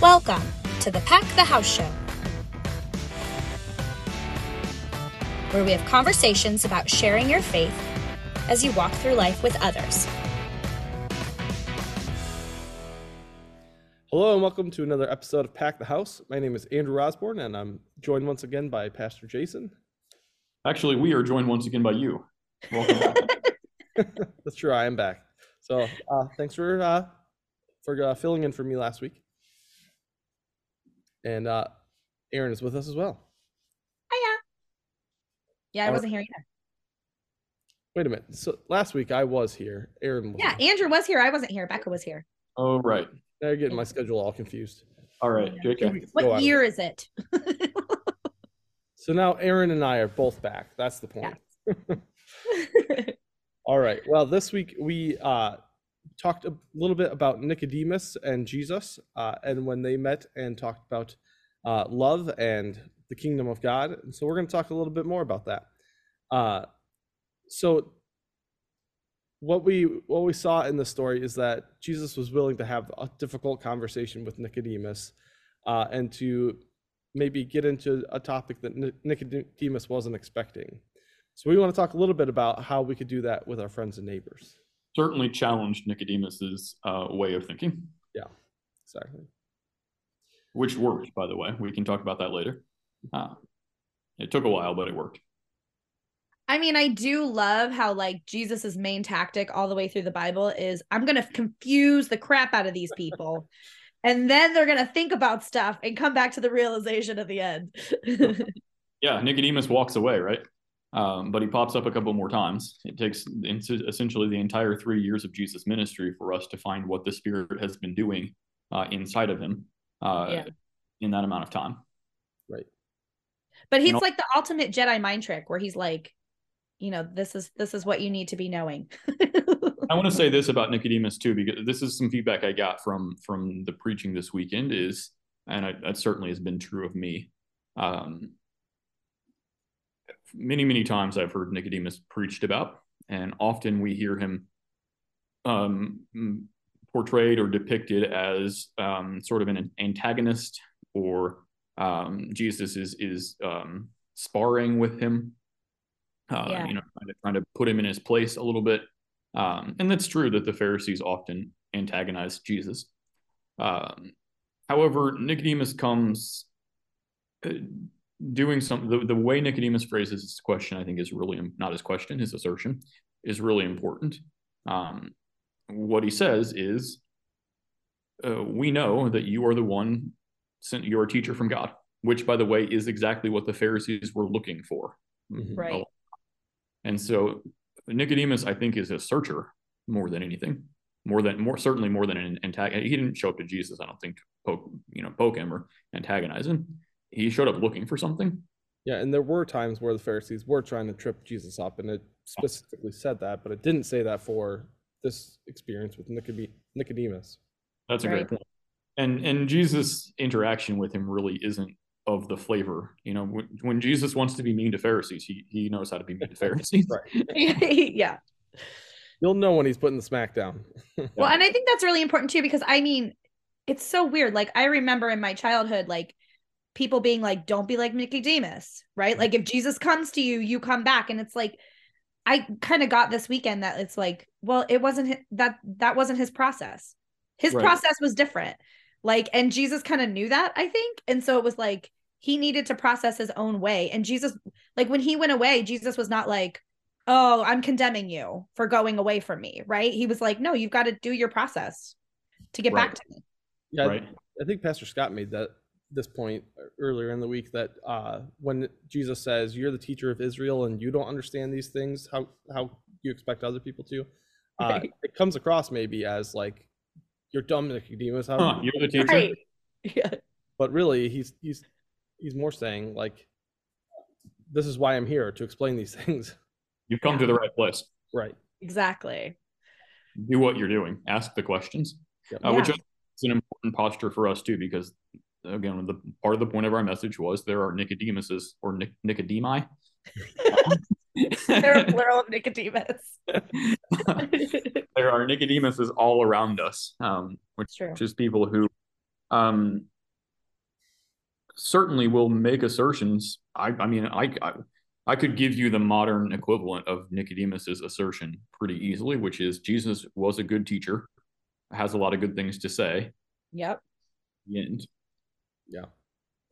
Welcome to the Pack the House Show, where we have conversations about sharing your faith as you walk through life with others. Hello and welcome to another episode of Pack the House. My name is Andrew Osborne and I'm joined once again by Pastor Jason. Actually, we are joined once again by you. Welcome back. That's true, I am back. So uh, thanks for uh, for uh, filling in for me last week. And uh, Aaron is with us as well. Hiya. Yeah, I wasn't here either. Wait a minute. So last week I was here. Aaron was. Yeah, Andrew was here. I wasn't here. Becca was here. oh, right. Now you're getting my schedule all confused. All right, Two JK. weeks ago I What was- year is it? So now Aaron and I are both back. That's the point. All right. Well, this week we uh, talked a little bit about Nicodemus and Jesus, uh, and when they met and talked about uh, love and the kingdom of God. And so we're going to talk a little bit more about that. Uh, so what we what we saw in the story is that Jesus was willing to have a difficult conversation with Nicodemus, uh, and to maybe get into a topic that Nicodemus wasn't expecting. So we want to talk a little bit about how we could do that with our friends and neighbors. Certainly challenged Nicodemus's uh, way of thinking, Yeah, Exactly. which worked, by the way. We can talk about that later. Uh, it took a while, but it worked. I mean, I do love how like Jesus's main tactic all the way through the Bible is I'm going to confuse the crap out of these people. And then they're going to think about stuff and come back to the realization at the end. Yeah, Nicodemus walks away, right? Um, but he pops up a couple more times. It takes essentially the entire three years of Jesus' ministry for us to find what the Spirit has been doing uh, inside of him uh, Yeah. in that amount of time. Right. but he's know- like the ultimate Jedi mind trick where he's like, you know, this is this is what you need to be knowing. I want to say this about Nicodemus too, because this is some feedback I got from from the preaching this weekend. Is and I, that certainly has been true of me. Um, many many times I've heard Nicodemus preached about, and often we hear him um, portrayed or depicted as um, sort of an antagonist, or um, Jesus is is um, sparring with him. Uh, Yeah. You know, trying to, trying to put him in his place a little bit. Um, and that's true that the Pharisees often antagonize Jesus. Um, however, Nicodemus comes uh, doing some, the, the way Nicodemus phrases his question, I think, is really not his question, his assertion is really important. Um, what he says is, uh, We know that you are the one sent, you're a teacher from God, which, by the way, is exactly what the Pharisees were looking for. Mhm. Right. And so Nicodemus, I think, is a searcher more than anything, more than more certainly more than an antagonist. He didn't show up to Jesus, I don't think, to poke you know poke him or antagonize him. He showed up looking for something. Yeah, and there were times where the Pharisees were trying to trip Jesus up, and it specifically said that, but it didn't say that for this experience with Nicodemus. That's a Right. great point. And and Jesus' interaction with him really isn't of the flavor. You know, when, when Jesus wants to be mean to Pharisees, he he knows how to be mean to Pharisees. Right. yeah. You'll know when he's putting the smack down. Well, and I think that's really important too because I mean, it's so weird. Like I remember in my childhood, like people being like, "Don't be like Nicodemus," right? Like if Jesus comes to you, you come back, and it's like, I kind of got this weekend that it's like, well, it wasn't hi- that that wasn't his process. His Right. process was different. Like, and Jesus kind of knew that, I think, and so it was like he needed to process his own way. And Jesus, like when he went away, Jesus was not like, oh, I'm condemning you for going away from me, right? He was like, no, you've got to do your process to get back to me. Yeah, Right. I think Pastor Scott made that this point earlier in the week that uh, when Jesus says, "You're the teacher of Israel and you don't understand these things, how how you expect other people to?" Uh, Right. It comes across maybe as like you're dumb, Nicodemus. How Huh, you're the teacher. Right. Yeah. but really he's he's he's more saying like this is why i'm here to explain these things You've come to the right place. right Exactly. Do what you're doing. Ask the questions. Yep. uh, which is an important posture for us too, because again, the part of the point of our message was there are Nicodemuses or Nic- Nicodemi. They're plural of Nicodemus. there are Nicodemuses all around us, um, which is people who um, certainly will make assertions. I, I mean, I, I, I could give you the modern equivalent of Nicodemus's assertion pretty easily, which is Jesus was a good teacher, has a lot of good things to say. Yep. And Yeah.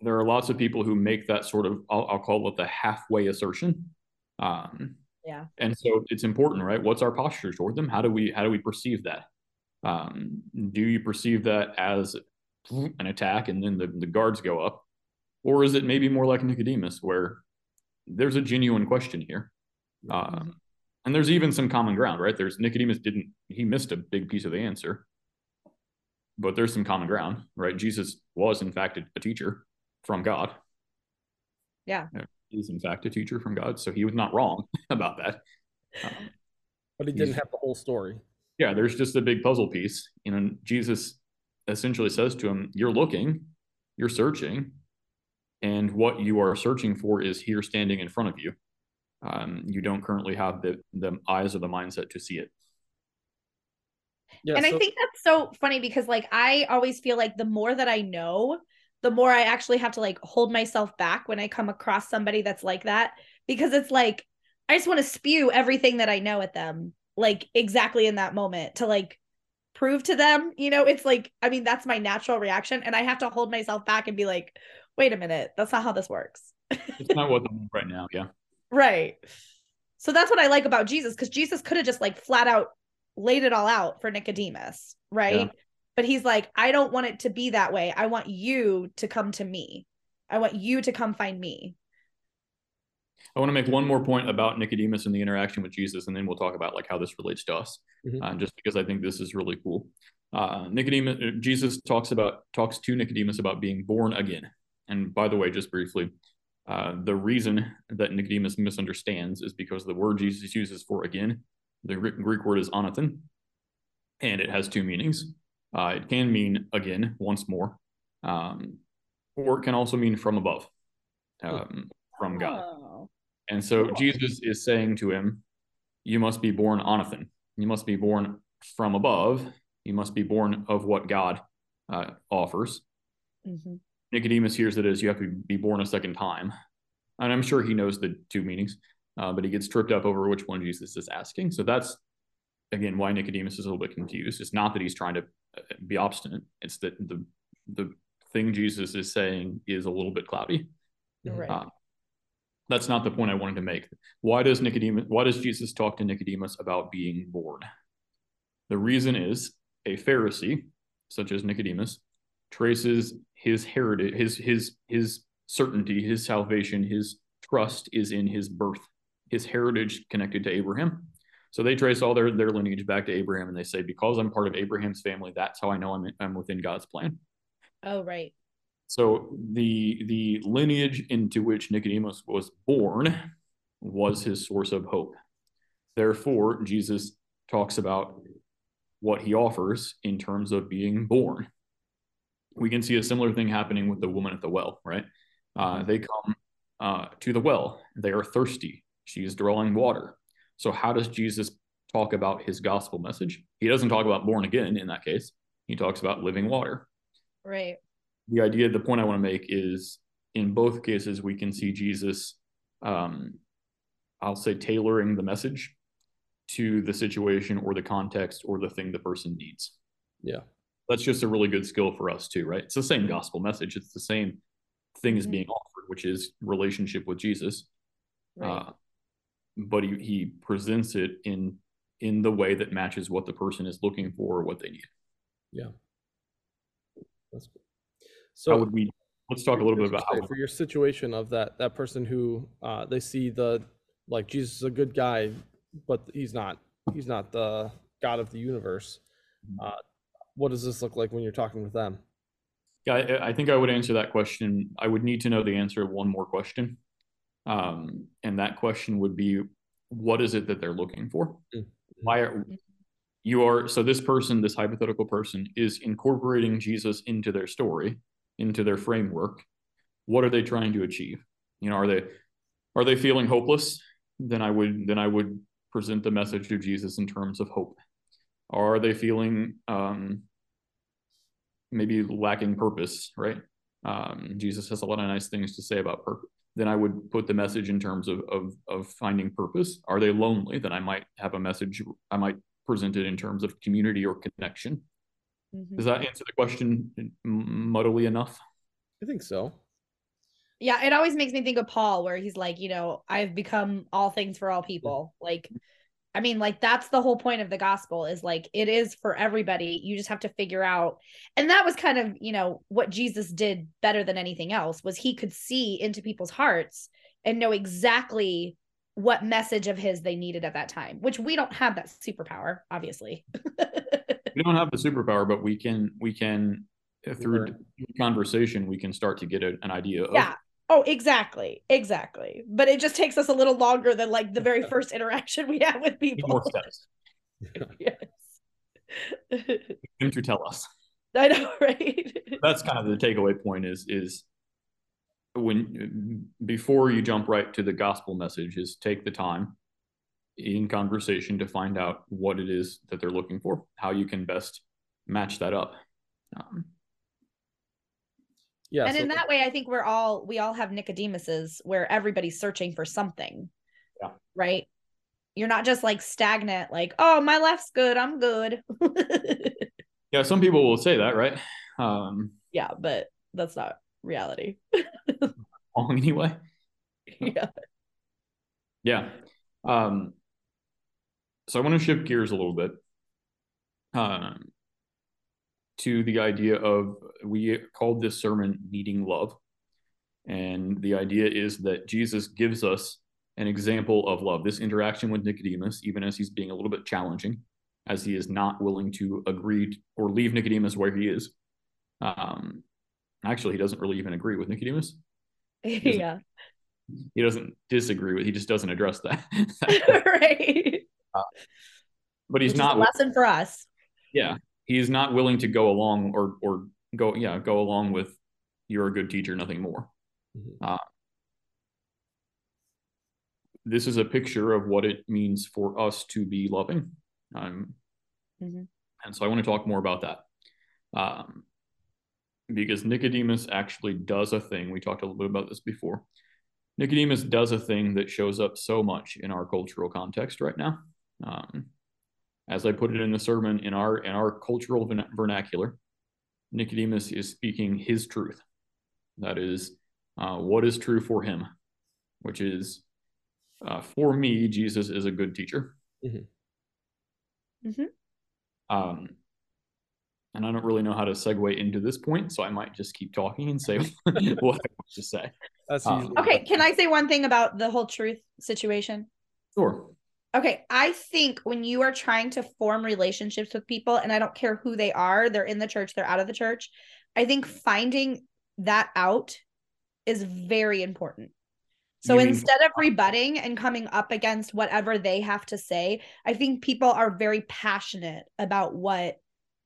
there are lots of people who make that sort of I'll, I'll call it the halfway assertion. Um, Yeah. and so it's important, right? What's our posture toward them? How do we how do we perceive that? Um, do you perceive that as an attack and then the, the guards go up? Or is it maybe more like Nicodemus where there's a genuine question here? Um, and there's even some common ground, right? There's Nicodemus didn't he missed a big piece of the answer, but there's some common ground, right? Jesus was in fact a, a teacher from God. Yeah. He's in fact a teacher from God, so he was not wrong about that. Um, But he didn't have the whole story. yeah, there's just a big puzzle piece. You know, Jesus essentially says to him, You're looking, you're searching, and what you are searching for is here standing in front of you. Um, you don't currently have the, the eyes or the mindset to see it. Yeah. and so- I think that's so funny because like I always feel like the more that I know, the more I actually have to like hold myself back when I come across somebody that's like that because it's like I just want to spew everything that I know at them like exactly in that moment to like prove to them, you know, it's like I mean that's my natural reaction and I have to hold myself back and be like wait a minute, that's not how this works. It's not what they need right now. Yeah. Right. So that's what I like about Jesus because Jesus could have just like flat out laid it all out for Nicodemus, right? Yeah. But he's like, I don't want it to be that way. I want you to come to me. I want you to come find me. I want to make one more point about Nicodemus and the interaction with Jesus, and then we'll talk about like how this relates to us. Mhm. Uh, just because I think this is really cool. Uh, Nicodemus, uh, Jesus talks about talks to Nicodemus about being born again. And by the way, just briefly, uh, the reason that Nicodemus misunderstands is because the word Jesus uses for again, the Greek word is anothen, and it has two meanings. Uh, it can mean again, once more, um, or it can also mean from above, um, from God. Oh. And so Cool. Jesus is saying to him, You must be born anothen. You must be born from above. You must be born of what God uh, offers. Mhm. Nicodemus hears it as you have to be born a second time. And I'm sure he knows the two meanings, uh, but he gets tripped up over which one Jesus is asking. So that's, again, why Nicodemus is a little bit confused. It's not that he's trying to uh, be obstinate, it's that the, the thing Jesus is saying is a little bit cloudy. Right. Uh, that's not the point I wanted to make. Why does Nicodemus why does Jesus talk to Nicodemus about being born? The reason is a Pharisee, such as Nicodemus, traces his heritage, his his his certainty, his salvation, his trust is in his birth, his heritage connected to Abraham. So they trace all their, their lineage back to Abraham and they say, because I'm part of Abraham's family, that's how I know I'm, I'm within God's plan. Oh, right. So the the lineage into which Nicodemus was born was his source of hope. Therefore, Jesus talks about what he offers in terms of being born. We can see a similar thing happening with the woman at the well, right? Uh, they come uh, to the well. They are thirsty. She is drawing water. So, how does Jesus talk about his gospel message? He doesn't talk about born again in that case. He talks about living water Right. the idea, the point I want to make is in both cases, we can see Jesus, um, I'll say, tailoring the message to the situation or the context or the thing the person needs. Yeah. That's just a really good skill for us, too, right? It's the same gospel message. It's the same thing is Mhm. being offered, which is relationship with Jesus. Right. Uh, but he, he presents it in in the way that matches what the person is looking for or what they need. Yeah. That's good. So how would we let's talk a little bit about how for your situation of that that person who uh, they see the like Jesus is a good guy, but he's not. He's not the God of the universe. Mm-hmm. Uh, what does this look like when you're talking with them? Yeah, I, I think I would answer that question. I would need to know the answer to one more question. Um, and that question would be, what is it that they're looking for? Mhm. Why are you are so this person, this hypothetical person, is incorporating Jesus into their story, into their framework. What are they trying to achieve? You know, are they are they feeling hopeless? Then I would then I would present the message of Jesus in terms of hope. Are they feeling um, maybe lacking purpose, right? Um, Jesus has a lot of nice things to say about purpose. Then I would put the message in terms of, of of finding purpose. Are they lonely? Then I might have a message. I might present it in terms of community or connection. Mhm. Does that answer the question muddily enough? I think so. Yeah, it always makes me think of Paul, where he's like, you know, I've become all things for all people. Like, I mean, like that's the whole point of the gospel is like it is for everybody. You just have to figure out. And that was kind of, you know, what Jesus did better than anything else was he could see into people's hearts and know exactly what message of his they needed at that time, which we don't have that superpower, obviously. We don't have the superpower, but we can we can uh, through conversation we can start to get a, an idea of yeah. Oh, exactly. Exactly. But it just takes us a little longer than like the very first interaction we have with need more people. steps. yes. Him to tell us. I know, right? That's kind of the takeaway point is is when before you jump right to the gospel message is take the time in conversation to find out what it is that they're looking for, how you can best match that up. Um, Yeah. and so- in that way, I think we're all we all have Nicodemuses where everybody's searching for something. Yeah. Right. You're not just like stagnant, like, oh, my left's good, I'm good. yeah, some people will say that, right? Um, yeah, but that's not reality. wrong anyway. yeah. Yeah. Um, so I want to shift gears a little bit um, to the idea of we called this sermon Needing Love. And the idea is that Jesus gives us an example of love, this interaction with Nicodemus, even as he's being a little bit challenging, as he is not willing to agree or leave Nicodemus where he is. Um, actually, he doesn't really even agree with Nicodemus. yeah. He doesn't disagree with. He just doesn't address that. right. but he's Which not a lesson for us. yeah he's not willing to go along or or go yeah go along with you're a good teacher nothing more. Mhm. uh, this is a picture of what it means for us to be loving. Um, Mhm. and so i want to talk more about that. Um, because nicodemus actually does a thing we talked a little bit about this before. Nicodemus does a thing that shows up so much in our cultural context right now. Um, as I put it in the sermon, in our in our cultural vernacular, Nicodemus is speaking his truth. That is uh, what is true for him, which is uh, for me, Jesus is a good teacher. Mhm. Mhm. Um, and I don't really know how to segue into this point, so I might just keep talking and say what I want to say. That's Uh, Okay, can I say one thing about the whole truth situation? Sure. Okay, I think when you are trying to form relationships with people, and I don't care who they are, they're in the church, they're out of the church, I think finding that out is very important. So You mean- instead of rebutting and coming up against whatever they have to say, I think people are very passionate about what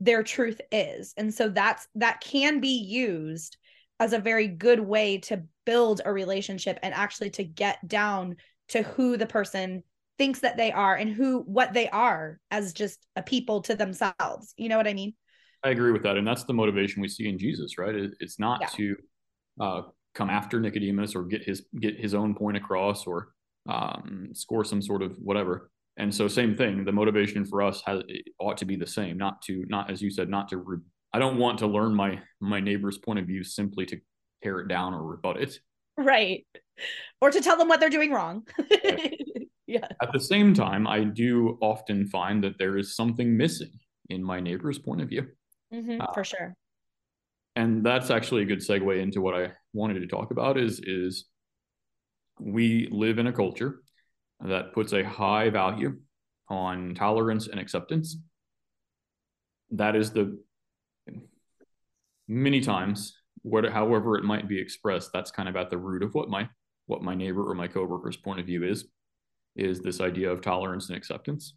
their truth is. And so that's that can be used as a very good way to build a relationship and actually to get down to who the person thinks that they are and who what they are as just a people to themselves. You know what I mean? I agree with that, and that's the motivation we see in Jesus, right? It's not Yeah. to uh, come after Nicodemus or get his get his own point across or um, score some sort of whatever. And so, same thing. The motivation for us has it ought to be the same, not to not as you said, not to. Re- I don't want to learn my my neighbor's point of view simply to tear it down or rebut it. Right. Or to tell them what they're doing wrong. yeah. At the same time, I do often find that there is something missing in my neighbor's point of view. Mhm, Uh, for sure. and that's actually a good segue into what I wanted to talk about is is we live in a culture that puts a high value on tolerance and acceptance. That is the many times what however it might be expressed, that's kind of at the root of what my what my neighbor or my coworker's point of view is, is this idea of tolerance and acceptance.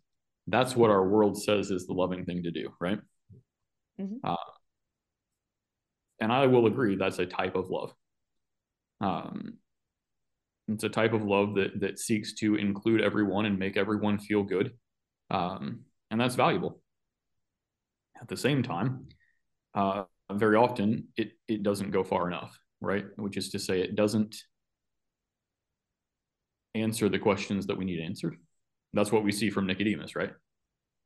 That's what our world says is the loving thing to do, right? Mhm. Uh, and I will agree that's a type of love. Um, it's a type of love that that seeks to include everyone and make everyone feel good, um, and that's valuable. At the same time, uh, very often it it doesn't go far enough, right? Which is to say, it doesn't answer the questions that we need answered. That's what we see from Nicodemus, right?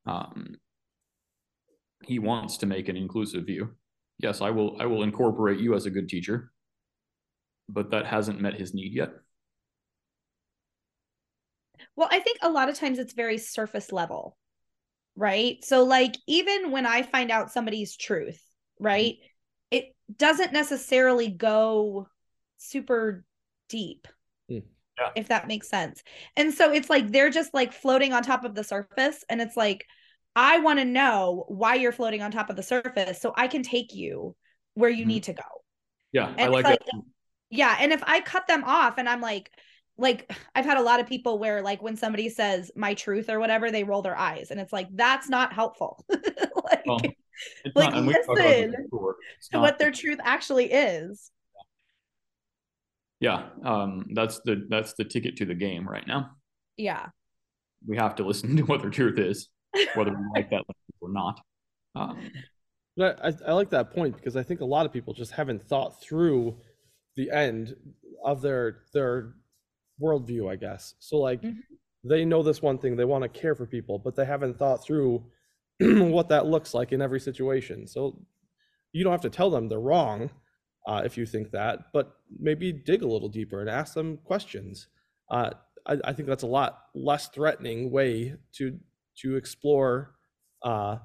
Um, he wants to make an inclusive view. Yes, I will. I will incorporate you as a good teacher, but that hasn't met his need yet. Well, I think a lot of times it's very surface level, right? So, like, even when I find out somebody's truth, right, it doesn't necessarily go super deep. Yeah. If that makes sense. And so it's like they're just like floating on top of the surface. And it's like, I want to know why you're floating on top of the surface so I can take you where you Mhm. need to go. Yeah, I And like it's that. Yeah. And if I cut them off and I'm like, like I've had a lot of people where like when somebody says my truth or whatever, they roll their eyes and it's like that's not helpful. like Well, like, not, and we've talked about this listen before. To what their truth actually is. Yeah, um, that's the that's the ticket to the game right now. Yeah. We have to listen to what their truth is, whether we like that or not. Um, But I, I like that point because I think a lot of people just haven't thought through the end of their their worldview, I guess. So like Mhm. they know this one thing, they want to care for people, but they haven't thought through what that looks like in every situation. So you don't have to tell them they're wrong uh, if you think that, but maybe dig a little deeper and ask them questions. Uh, I, I think that's a lot less threatening way to to explore uh,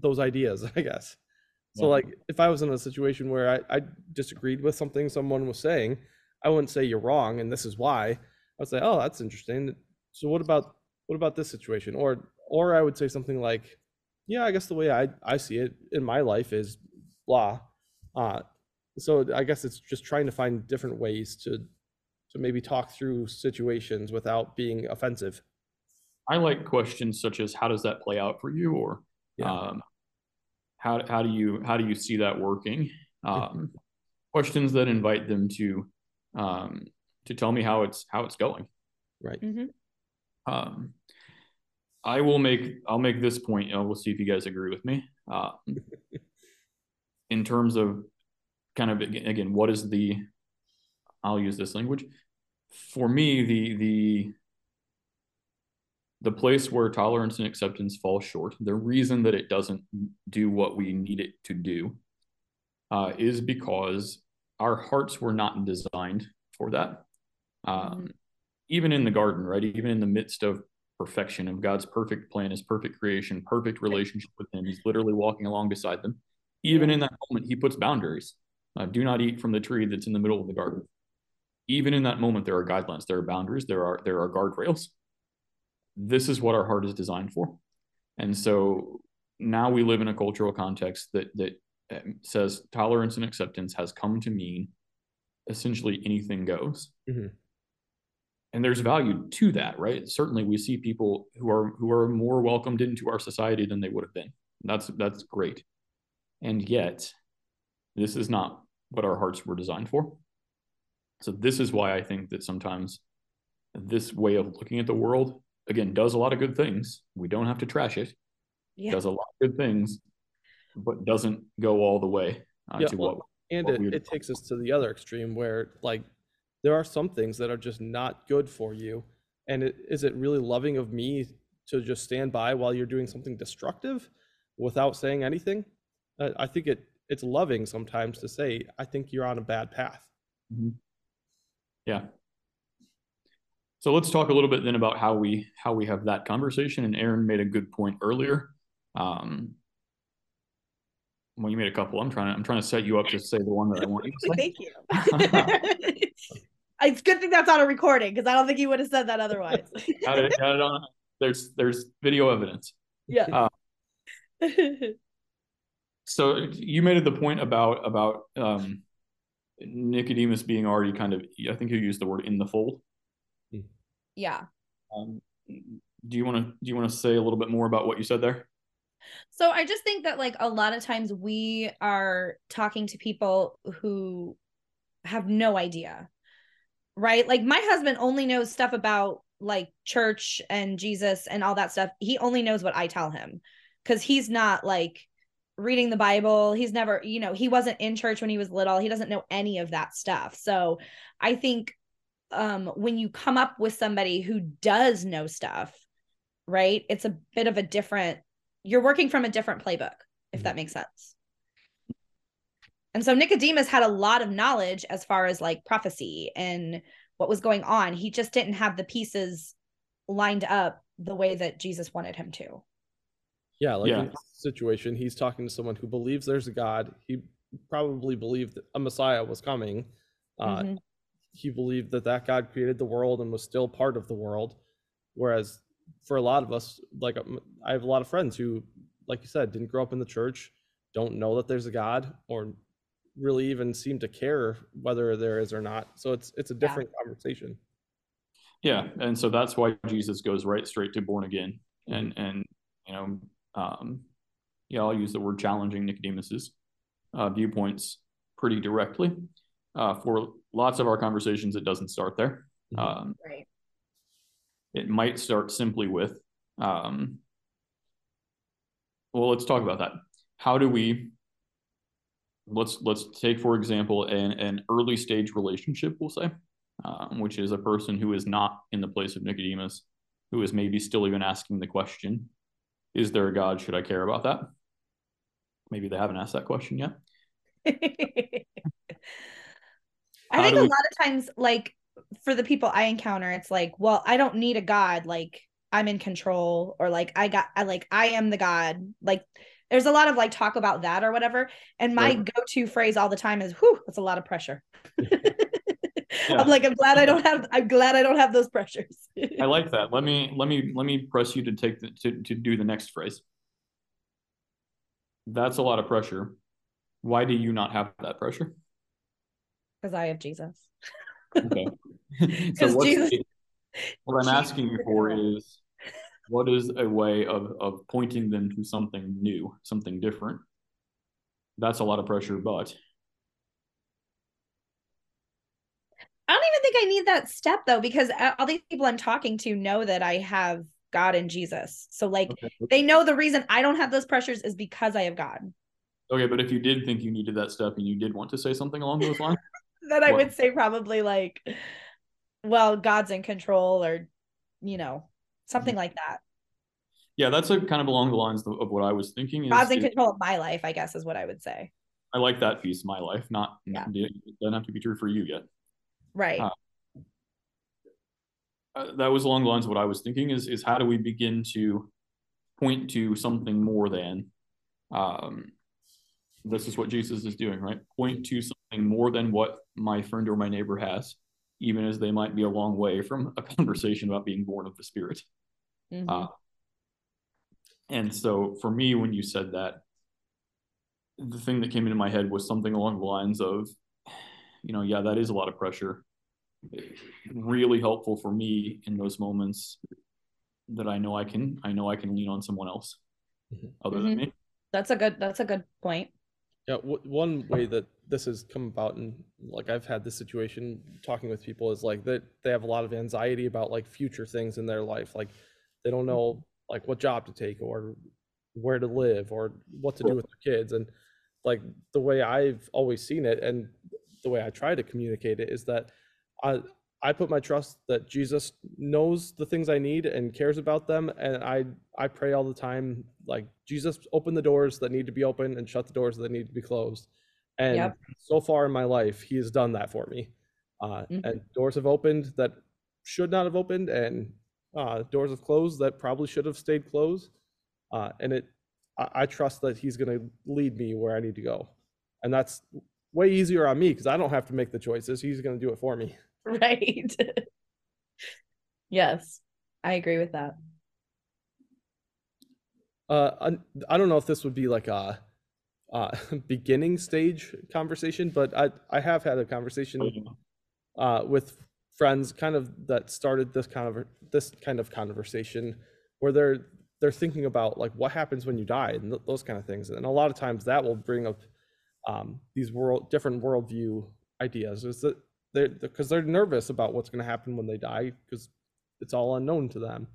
those ideas, I guess. So Yeah. like if I was in a situation where I, I disagreed with something someone was saying, I wouldn't say you're wrong and this is why. I would say, oh, that's interesting. So what about what about this situation? Or or I would say something like, yeah, I guess the way I, I see it in my life is blah. Uh, so I guess it's just trying to find different ways to to maybe talk through situations without being offensive. I like questions such as how does that play out for you, or Yeah. um, how how do you how do you see that working? Um, questions that invite them to um, to tell me how it's how it's going. Right. Mm-hmm. Um, I will make I'll make this point. And we'll see if you guys agree with me. Uh, in terms of kind of again, what is the I'll use this language. For me, the the the place where tolerance and acceptance fall short, the reason that it doesn't do what we need it to do, uh, is because our hearts were not designed for that. Um, Even in the garden, right? Even in the midst of perfection of God's perfect plan, His perfect creation, perfect relationship with Him, He's literally walking along beside them. Even in that moment, He puts boundaries. Uh, do not eat from the tree that's in the middle of the garden. Even in that moment, there are guidelines, there are boundaries, there are there are guardrails this is what our heart is designed for. And so now we live in a cultural context that that um, says tolerance and acceptance has come to mean essentially anything goes. Mhm. And there's value to that, right? Certainly we see people who are who are more welcomed into our society than they would have been. That's that's great. And yet this is not what our hearts were designed for. So this is why I think that sometimes this way of looking at the world again does a lot of good things. We don't have to trash it. Yeah. Does a lot of good things, but doesn't go all the way uh, Yeah, to well, what. and what it, we'd it takes us to the other extreme where like there are some things that are just not good for you and it, is it really loving of me to just stand by while you're doing something destructive without saying anything i, I think it it's loving sometimes to say i think you're on a bad path Yeah. So let's talk a little bit then about how we how we have that conversation. And Aaron made a good point earlier. Um, well, you made a couple. I'm trying to I'm trying to set you up to say the one that I want you to say. Thank you. it's a good thing that's on a recording because I don't think he would have said that otherwise. Got it, got it on. There's there's video evidence. yeah. So you made the point about about um, Nicodemus being already kind of I think you used the word in the fold. yeah. Um, do you want to do you want to say a little bit more about what you said there? So I just think that like a lot of times we are talking to people who have no idea. Right? Like my husband only knows stuff about like church and Jesus and all that stuff. He only knows what I tell him cuz he's not like reading the Bible. He's never, you know, he wasn't in church when he was little. He doesn't know any of that stuff. So I think um when you come up with somebody who does know stuff, right? It's a bit of a different you're working from a different playbook, if that makes sense. And so Nicodemus had a lot of knowledge as far as like prophecy and what was going on. He just didn't have the pieces lined up the way that Jesus wanted him to. Yeah, like Yeah. in this situation, he's talking to someone who believes there's a God. He probably believed that a Messiah was coming. Uh, Mhm. He believed that that God created the world and was still part of the world. Whereas for a lot of us, like um, I have a lot of friends who, like you said, didn't grow up in the church, don't know that there's a God, or really even seem to care whether there is or not. So it's it's a different conversation. Yeah, and so that's why Jesus goes right straight to born again, and and you know, um, yeah, I'll use the word challenging Nicodemus's uh, viewpoints pretty directly. Uh, for lots of our conversations, it doesn't start there. Mhm. Um, Right. it might start simply with, um, well, let's talk about that. How do we? Let's let's take for example an an early stage relationship, we'll say, um, which is a person who is not in the place of Nicodemus, who is maybe still even asking the question, "Is there a God? Should I care about that?" Maybe they haven't asked that question yet. I think do a we- lot of times, like for the people I encounter, it's like, well, I don't need a God. Like I'm in control, or like I got, I like I am the God. Like there's a lot of like talk about that or whatever. And my Right. go-to phrase all the time is, "Whew, that's a lot of pressure." Yeah. I'm like, I'm glad I don't have. I'm glad I don't have those pressures. I like that. Let me let me let me press you to take the, to to do the next phrase. That's a lot of pressure. Why do you not have that pressure? Because I have Jesus. Okay. so what's Jesus- the- what I'm Jesus asking you for is what is a way of of pointing them to something new, something different? That's a lot of pressure, but I don't even think I need that step though, because all these people I'm talking to know that I have God and Jesus. So like okay. they know the reason I don't have those pressures is because I have God. Okay, but if you did think you needed that step and you did want to say something along those lines, Then I What? would say probably like, well, God's in control, or you know, something mm-hmm. like that. yeah, that's a kind of along the lines of, of what I was thinking. Is, God's in is- control of my life, I guess, is what I would say. I like that piece my life. Not, Yeah. it doesn't have to be true for you yet. Right. Uh, uh, that was along the lines of what I was thinking is is how do we begin to point to something more than um, this is what Jesus is doing, right? Point to something more than what my friend or my neighbor has, even as they might be a long way from a conversation about being born of the Spirit. Mhm. Uh, and so for me, when you said that, the thing that came into my head was something along the lines of, you know, yeah, that is a lot of pressure. Really helpful for me in those moments that I know I can, I know I can lean on someone else Mhm. other than Mhm. me. that's a good. That's a good point. Yeah, w- one way that this has come about, and like I've had this situation talking with people, is like that they have a lot of anxiety about like future things in their life. Like they don't know like what job to take or where to live or what to do with their kids. And like the way I've always seen it, and the way I try to communicate it, is that I I put my trust that Jesus knows the things I need and cares about them, and I I pray all the time like Jesus open the doors that need to be open and shut the doors that need to be closed. And Yep. so far in my life, He has done that for me. Uh, Mhm. And doors have opened that should not have opened, and uh, doors have closed that probably should have stayed closed. Uh, and it, I, I trust that He's going to lead me where I need to go, and that's way easier on me because I don't have to make the choices. He's going to do it for me. Right. yes, I agree with that. Uh, I, I don't know if this would be like a, uh beginning stage conversation, but I I have had a conversation uh, with friends kind of that started this kind of this kind of conversation where they're they're thinking about like what happens when you die and th- those kind of things and a lot of times that will bring up um, these world different worldview ideas is that they're because they're nervous about what's going to happen when they die because it's all unknown to them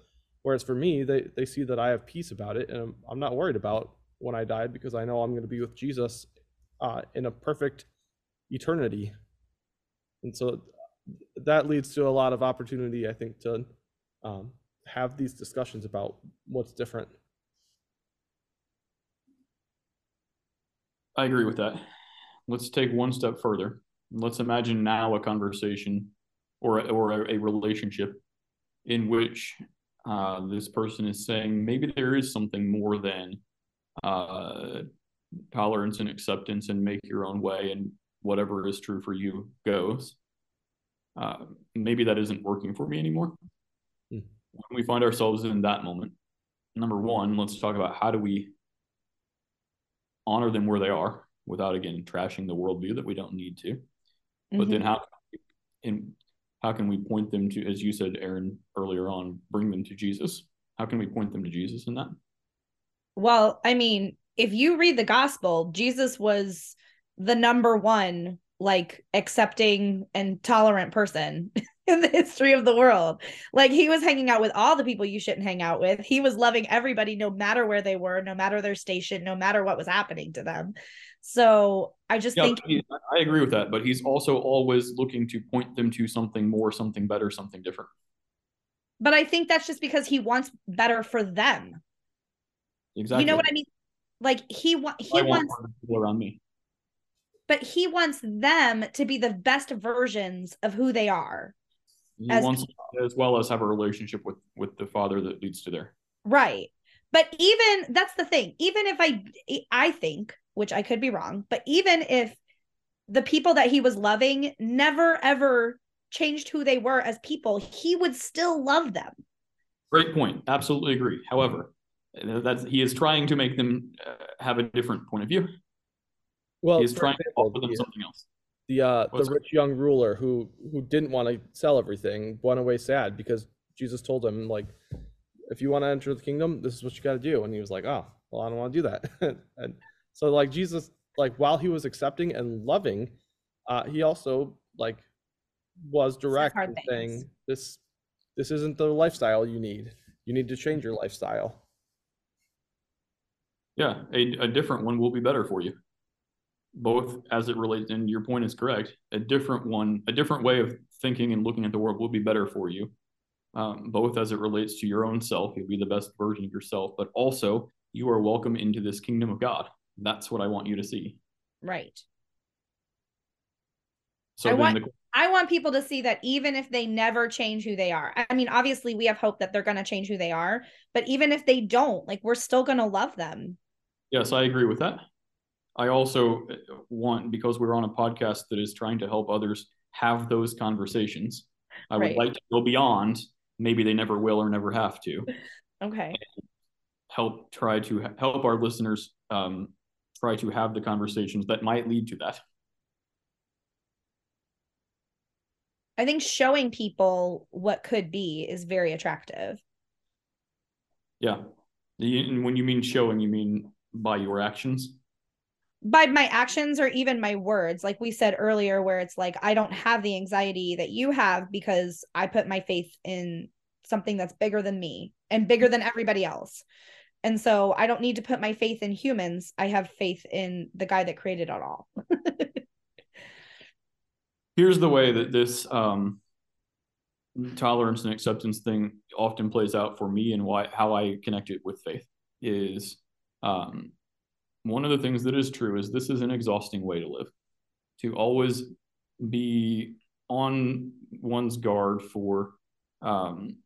whereas for me they, they see that i have peace about it and I'm, I'm not worried about when I die because I know I'm going to be with Jesus uh, in a perfect eternity. And so that leads to a lot of opportunity, I think, to um, have these discussions about what's different. I agree with that. Let's take one step further. Let's imagine now a conversation or a, or a, relationship in which uh, this person is saying maybe there is something more than uh, tolerance and acceptance and make your own way and whatever is true for you goes. Uh, maybe that isn't working for me anymore. Hmm. When we find ourselves in that moment, number one, let's talk about how do we honor them where they are without again trashing the worldview that we don't need to. Mm-hmm. But then mm-hmm. how in how can we point them to, as you said, Aaron, earlier on, bring them to Jesus? How can we point them to Jesus in that? Well, I mean, if you read the gospel, Jesus was the number one, like accepting and tolerant person in the history of the world. Like he was hanging out with all the people you shouldn't hang out with. He was loving everybody, no matter where they were, no matter their station, no matter what was happening to them. So I just yeah, think I agree with that, but he's also always looking to point them to something more, something better, something different. But I think that's just because he wants better for them. Exactly. You know what I mean? Like he wa- he I wants want people around me. But he wants them to be the best versions of who they are. He as wants people. as well as have a relationship with with the father that leads to there. Right. But even that's the thing. Even if I I think which I could be wrong, but even if the people that he was loving never ever changed who they were as people, he would still love them. Great point. Absolutely agree. However, that's he is trying to make them uh, have a different point of view. Well, he's trying example, to offer them the, something else. The uh, the rich young ruler who who didn't want to sell everything went away sad because Jesus told him like, if you want to enter the kingdom, this is what you got to do, and he was like, oh, well, I don't want to do that, and so like Jesus, like while he was accepting and loving, uh, he also like was direct in saying this this isn't the lifestyle you need. You need to change your lifestyle. Yeah, a, a different one will be better for you. Both as it relates, and your point is correct. A different one, a different way of thinking and looking at the world will be better for you. Um, both as it relates to your own self, you'll be the best version of yourself, but also you are welcome into this kingdom of God. That's what I want you to see. Right. So I want, the... I want people to see that even if they never change who they are. I mean, obviously we have hope that they're going to change who they are, but even if they don't, like we're still going to love them. Yes, I agree with that. I also want because we're on a podcast that is trying to help others have those conversations. I right. would like to go beyond. Maybe they never will or never have to. okay. Help try to help our listeners um, try to have the conversations that might lead to that. I think showing people what could be is very attractive. Yeah. And when you mean showing, you mean by your actions? By my actions or even my words. Like we said earlier, where it's like, I don't have the anxiety that you have because I put my faith in something that's bigger than me and bigger than everybody else. And so I don't need to put my faith in humans. I have faith in the guy that created it all. Here's the way that this um, tolerance and acceptance thing often plays out for me and why how I connect it with faith is um, one of the things that is true is this is an exhausting way to live. To always be on one's guard for um,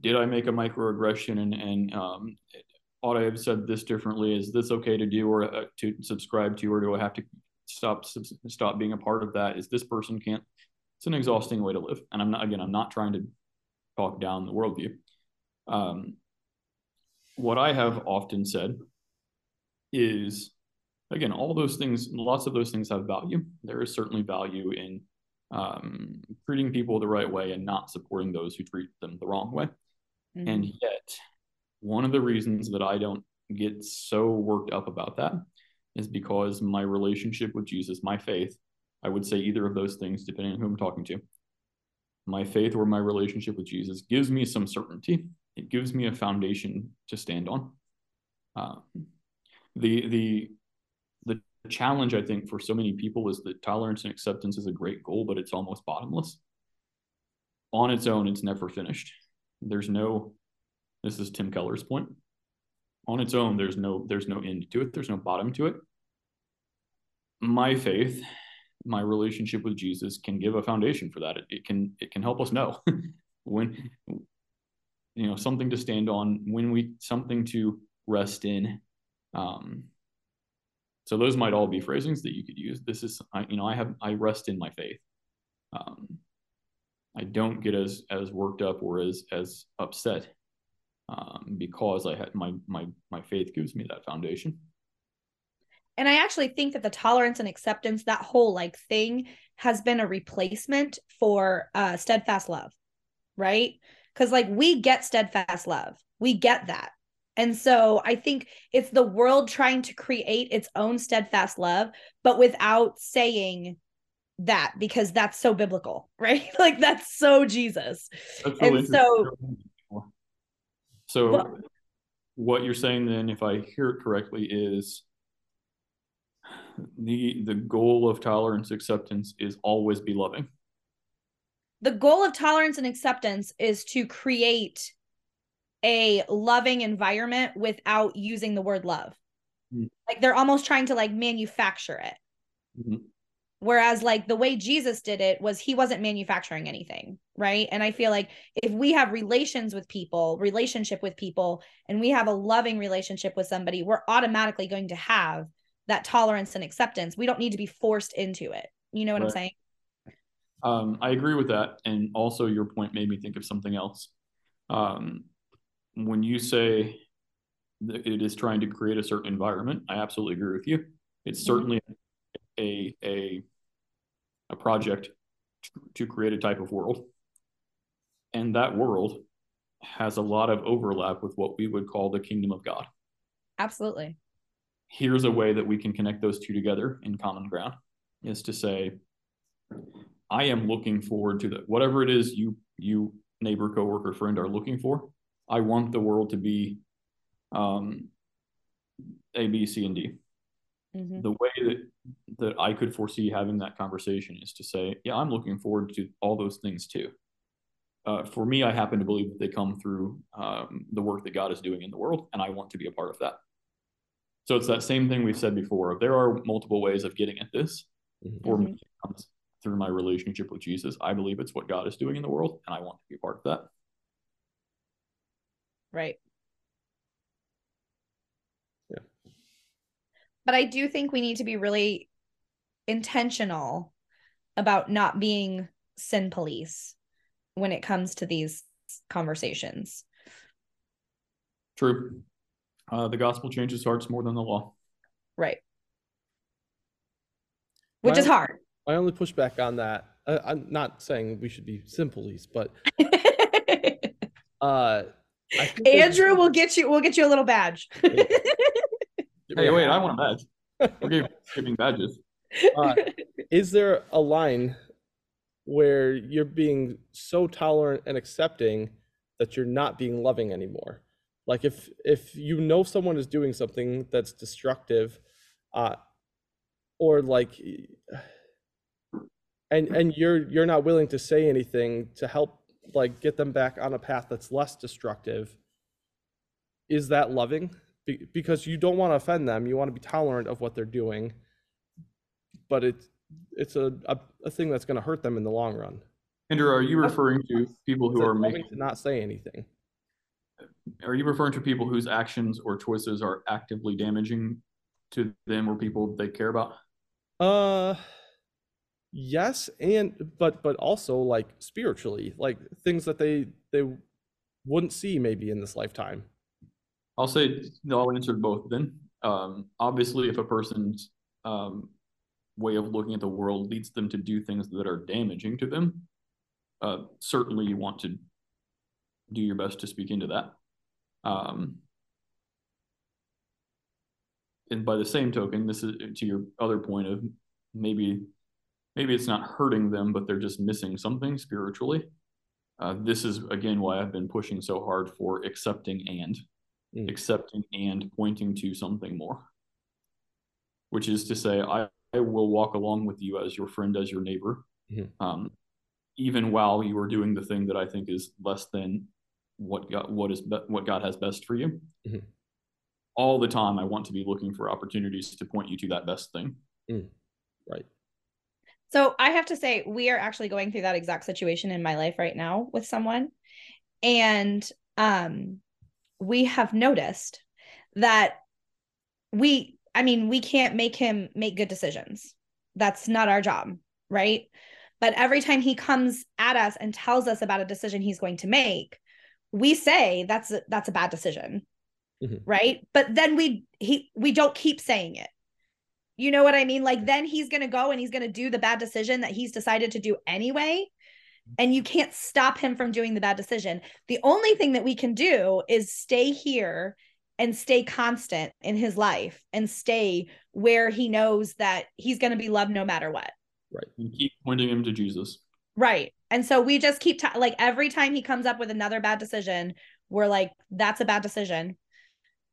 did I make a microaggression and and um, ought I have said this differently? Is this okay to do or uh, to subscribe to, or do I have to stop stop being a part of that? Is this person can't? It's an exhausting way to live, and I'm not again. I'm not trying to talk down the worldview. Um, what I have often said is, again, all those things. Lots of those things have value. There is certainly value in um, treating people the right way and not supporting those who treat them the wrong way. Mm-hmm. And yet, one of the reasons that I don't get so worked up about that is because my relationship with Jesus, my faith, I would say either of those things, depending on who I'm talking to. My faith or my relationship with Jesus gives me some certainty. It gives me a foundation to stand on. Uh, the the the challenge I think for so many people is that tolerance and acceptance is a great goal, but it's almost bottomless. On its own, it's never finished. There's no. This is Tim Keller's point. On its own, there's no there's no end to it. There's no bottom to it. My faith, my relationship with Jesus can give a foundation for that. It, it can it can help us know when you know something to stand on when we something to rest in um so those might all be phrasings that you could use. This is I, you know i have i rest in my faith. Um i don't get as as worked up or as as upset um because i had my my my faith gives me that foundation. And i actually think that the tolerance and acceptance that whole like thing has been a replacement for uh steadfast love right? Because like we get steadfast love. We get that and so i think it's the world trying to create its own steadfast love but without saying that because that's so biblical right? Like that's so jesus. That's and so so well, what you're saying then if i hear it correctly is the the goal of tolerance acceptance is always be loving. The goal of tolerance and acceptance is to create a loving environment without using the word love. Mm-hmm. Like they're almost trying to like manufacture it. Mm-hmm. Whereas like the way Jesus did it was he wasn't manufacturing anything, right? And I feel like if we have relations with people, relationship with people, and we have a loving relationship with somebody, we're automatically going to have that tolerance and acceptance. We don't need to be forced into it. You know what right. I'm saying? Um, I agree with that. And also, your point made me think of something else. Um, when you say that it is trying to create a certain environment, I absolutely agree with you. It's mm-hmm. certainly a, a, a project to create a type of world. And that world has a lot of overlap with what we would call the kingdom of God. Absolutely. Here's a way that we can connect those two together in common ground is to say, I am looking forward to that. Whatever it is you you neighbor, coworker, friend are looking for. I want the world to be um, A, B, C, and D. Mm-hmm. The way that that I could foresee having that conversation is to say, yeah, I'm looking forward to all those things too. Uh, for me, I happen to believe that they come through um, the work that God is doing in the world, and I want to be a part of that. So it's that same thing we've said before. There are multiple ways of getting at this. Mm-hmm. For me, it comes through my relationship with Jesus. I believe it's what God is doing in the world, and I want to be a part of that. Right. Yeah. But I do think we need to be really intentional about not being sin police when it comes to these conversations. True. Uh, the gospel changes hearts more than the law. Right. Which is hard. I only push back on that. Uh, I'm not saying we should be sin police, but uh, Andrew we'll get you. We'll get you a little badge. hey, wait! I want a badge. We're giving badges. Uh, is there a line where you're being so tolerant and accepting that you're not being loving anymore? Like if if you know someone is doing something that's destructive, uh, or like and and you're you're not willing to say anything to help like get them back on a path that's less destructive is that loving? Be- because you don't want to offend them you want to be tolerant of what they're doing but it's it's a, a, a thing that's going to hurt them in the long run. Andrew are you referring to people who are making to not say anything. Are you referring to people whose actions or choices are actively damaging to them or people they care about? Uh yes and but but also like spiritually like things that they they wouldn't see maybe in this lifetime. I'll say no i'll answer both then. Um obviously if a person's um way of looking at the world leads them to do things that are damaging to them uh certainly you want to do your best to speak into that. Um and by the same token this is to your other point of maybe maybe it's not hurting them, but they're just missing something spiritually. Uh, this is again why I've been pushing so hard for accepting and mm. accepting and pointing to something more. which is to say, I, I will walk along with you as your friend, as your neighbor, Mhm. um, even while you are doing the thing that I think is less than what God, what is be- what God has best for you. Mhm. All the time, I want to be looking for opportunities to point you to that best thing. Right. So I have to say, we are actually going through that exact situation in my life right now with someone. And um we have noticed that we, I mean, we can't make him make good decisions. That's not our job, right? But every time he comes at us and tells us about a decision he's going to make, we say that's a, that's a bad decision. Mhm. Right? But then we he we don't keep saying it. You know what I mean? Like then he's going to go and he's going to do the bad decision that he's decided to do anyway. And you can't stop him from doing the bad decision. The only thing that we can do is stay here and stay constant in his life and stay where he knows that he's going to be loved no matter what. Right. And keep pointing him to Jesus. Right. And so we just keep t- like every time he comes up with another bad decision, we're like, that's a bad decision.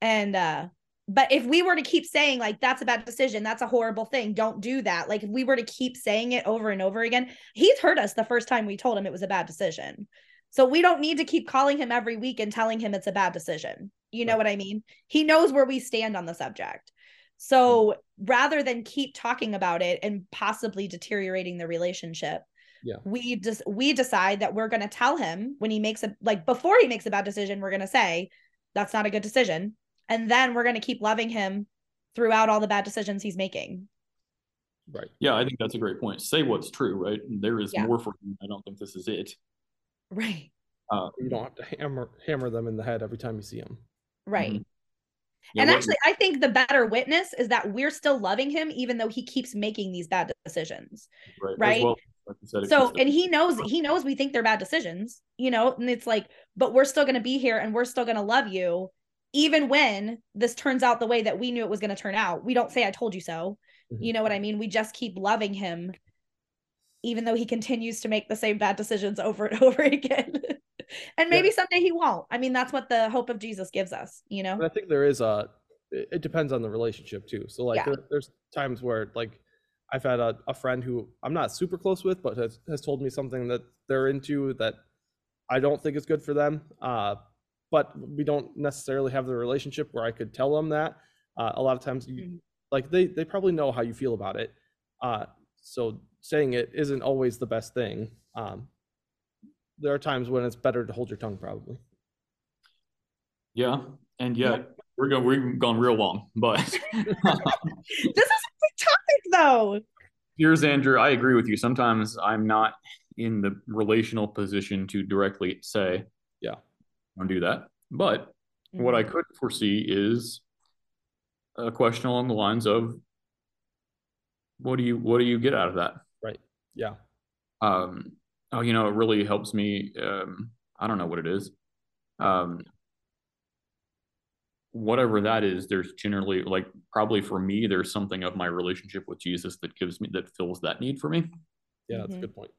And uh but if we were to keep saying like that's a bad decision, that's a horrible thing, don't do that. Like if we were to keep saying it over and over again, he's heard us the first time we told him it was a bad decision. So we don't need to keep calling him every week and telling him it's a bad decision. You know Right. what I mean? He knows where we stand on the subject. So hmm. rather than keep talking about it and possibly deteriorating the relationship, Yeah. we just we decide that we're going to tell him when he makes a like before he makes a bad decision, we're going to say that's not a good decision, and then we're going to keep loving him throughout all the bad decisions he's making. Right. Yeah, I think that's a great point. Say what's true, right? There is Yeah. more for you. I don't think this is it. Right. Uh, You don't have to hammer hammer them in the head every time you see them. Right. Mhm. yeah, and what- actually, I think the better witness is that we're still loving him even though he keeps making these bad decisions. right, right? well, like said, So, and he knows he knows we think they're bad decisions, you know, and it's like, but we're still going to be here and we're still going to love you even when this turns out the way that we knew it was going to turn out. We don't say I told you so. Mhm. You know what I mean? We just keep loving him even though he continues to make the same bad decisions over and over again. and maybe someday he won't. I mean, that's what the hope of Jesus gives us, you know? And I think there is a. It it depends on the relationship too. So like Yeah. there, there's times where like I've had a, a friend who I'm not super close with, but has has told me something that they're into that I don't think is good for them. Uh, but we don't necessarily have the relationship where I could tell them that. Uh, a lot of times, you, Mhm. like they they probably know how you feel about it. Uh, so saying it isn't always the best thing. Um, there are times when it's better to hold your tongue, probably. yeah, and yet we're going we've gone real long, but This is a big topic though. here's Andrew. I agree with you. Sometimes I'm not in the relational position to directly say, Yeah. Don't do that. But what Mm-hmm. I could foresee is a question along the lines of, what do you what do you get out of that? Right. Yeah. um oh you know it really helps me um i don't know what it is um whatever that is there's generally like probably for me there's something of my relationship with jesus that gives me that fills that need for me Yeah, that's a Mhm. good point.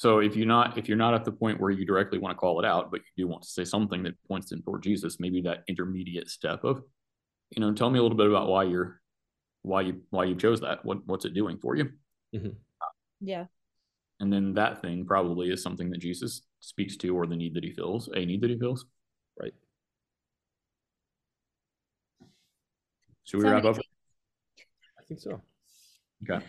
So if you're not if you're not at the point where you directly want to call it out but you do want to say something that points in toward jesus maybe that intermediate step of you know tell me a little bit about why you're why you why you chose that what what's it doing for you mm-hmm. Yeah. And then that thing probably is something that Jesus speaks to or the need that he feels, a need that he feels. Right. Should we So wrap up? I think so. Okay.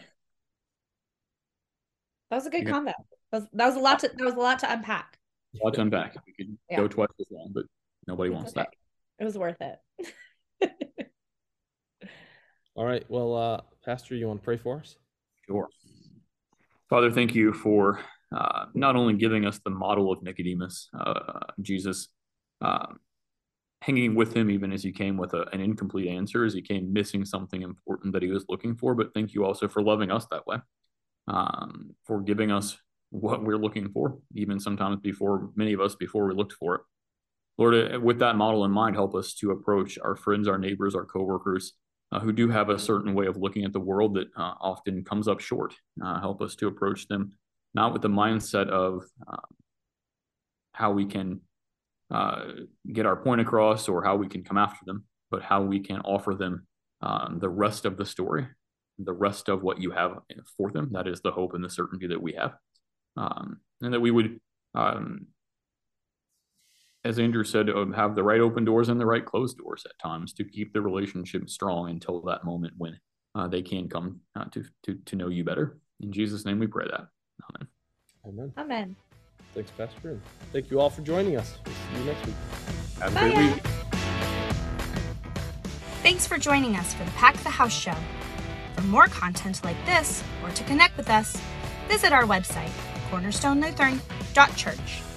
That was a good Okay. combo. That was, that was a lot to that was a lot to unpack. A lot to unpack. We could Yeah. go twice as long, but nobody It's wants okay. that. It was worth it. All right. Well, uh, Pastor, you want to pray for us? Sure. Father, thank you for uh, not only giving us the model of Nicodemus, uh, Jesus, um, hanging with him even as he came with a, an incomplete answer, as he came missing something important that he was looking for, but thank you also for loving us that way, um, for giving us what we're looking for, even sometimes before many of us before we looked for it. Lord, uh, with that model in mind, help us to approach our friends, our neighbors, our coworkers, uh, who do have a certain way of looking at the world that uh, often comes up short. Uh, help us to approach them not with the mindset of uh, how we can uh, get our point across or how we can come after them, but how we can offer them um, the rest of the story, the rest of what you have for them. That is the hope and the certainty that we have. Um, and that we would, um, as Andrew said, um, have the right open doors and the right closed doors at times to keep the relationship strong until that moment when uh, they can come uh, to, to, to know you better. In Jesus' name we pray that. Amen. Amen. Amen. Thanks, Pastor. And thank you all for joining us. We'll see you next week. Have a Bye. great week. Thanks for joining us for the Pack the House show. For more content like this, or to connect with us, visit our website, cornerstonelutheran.church.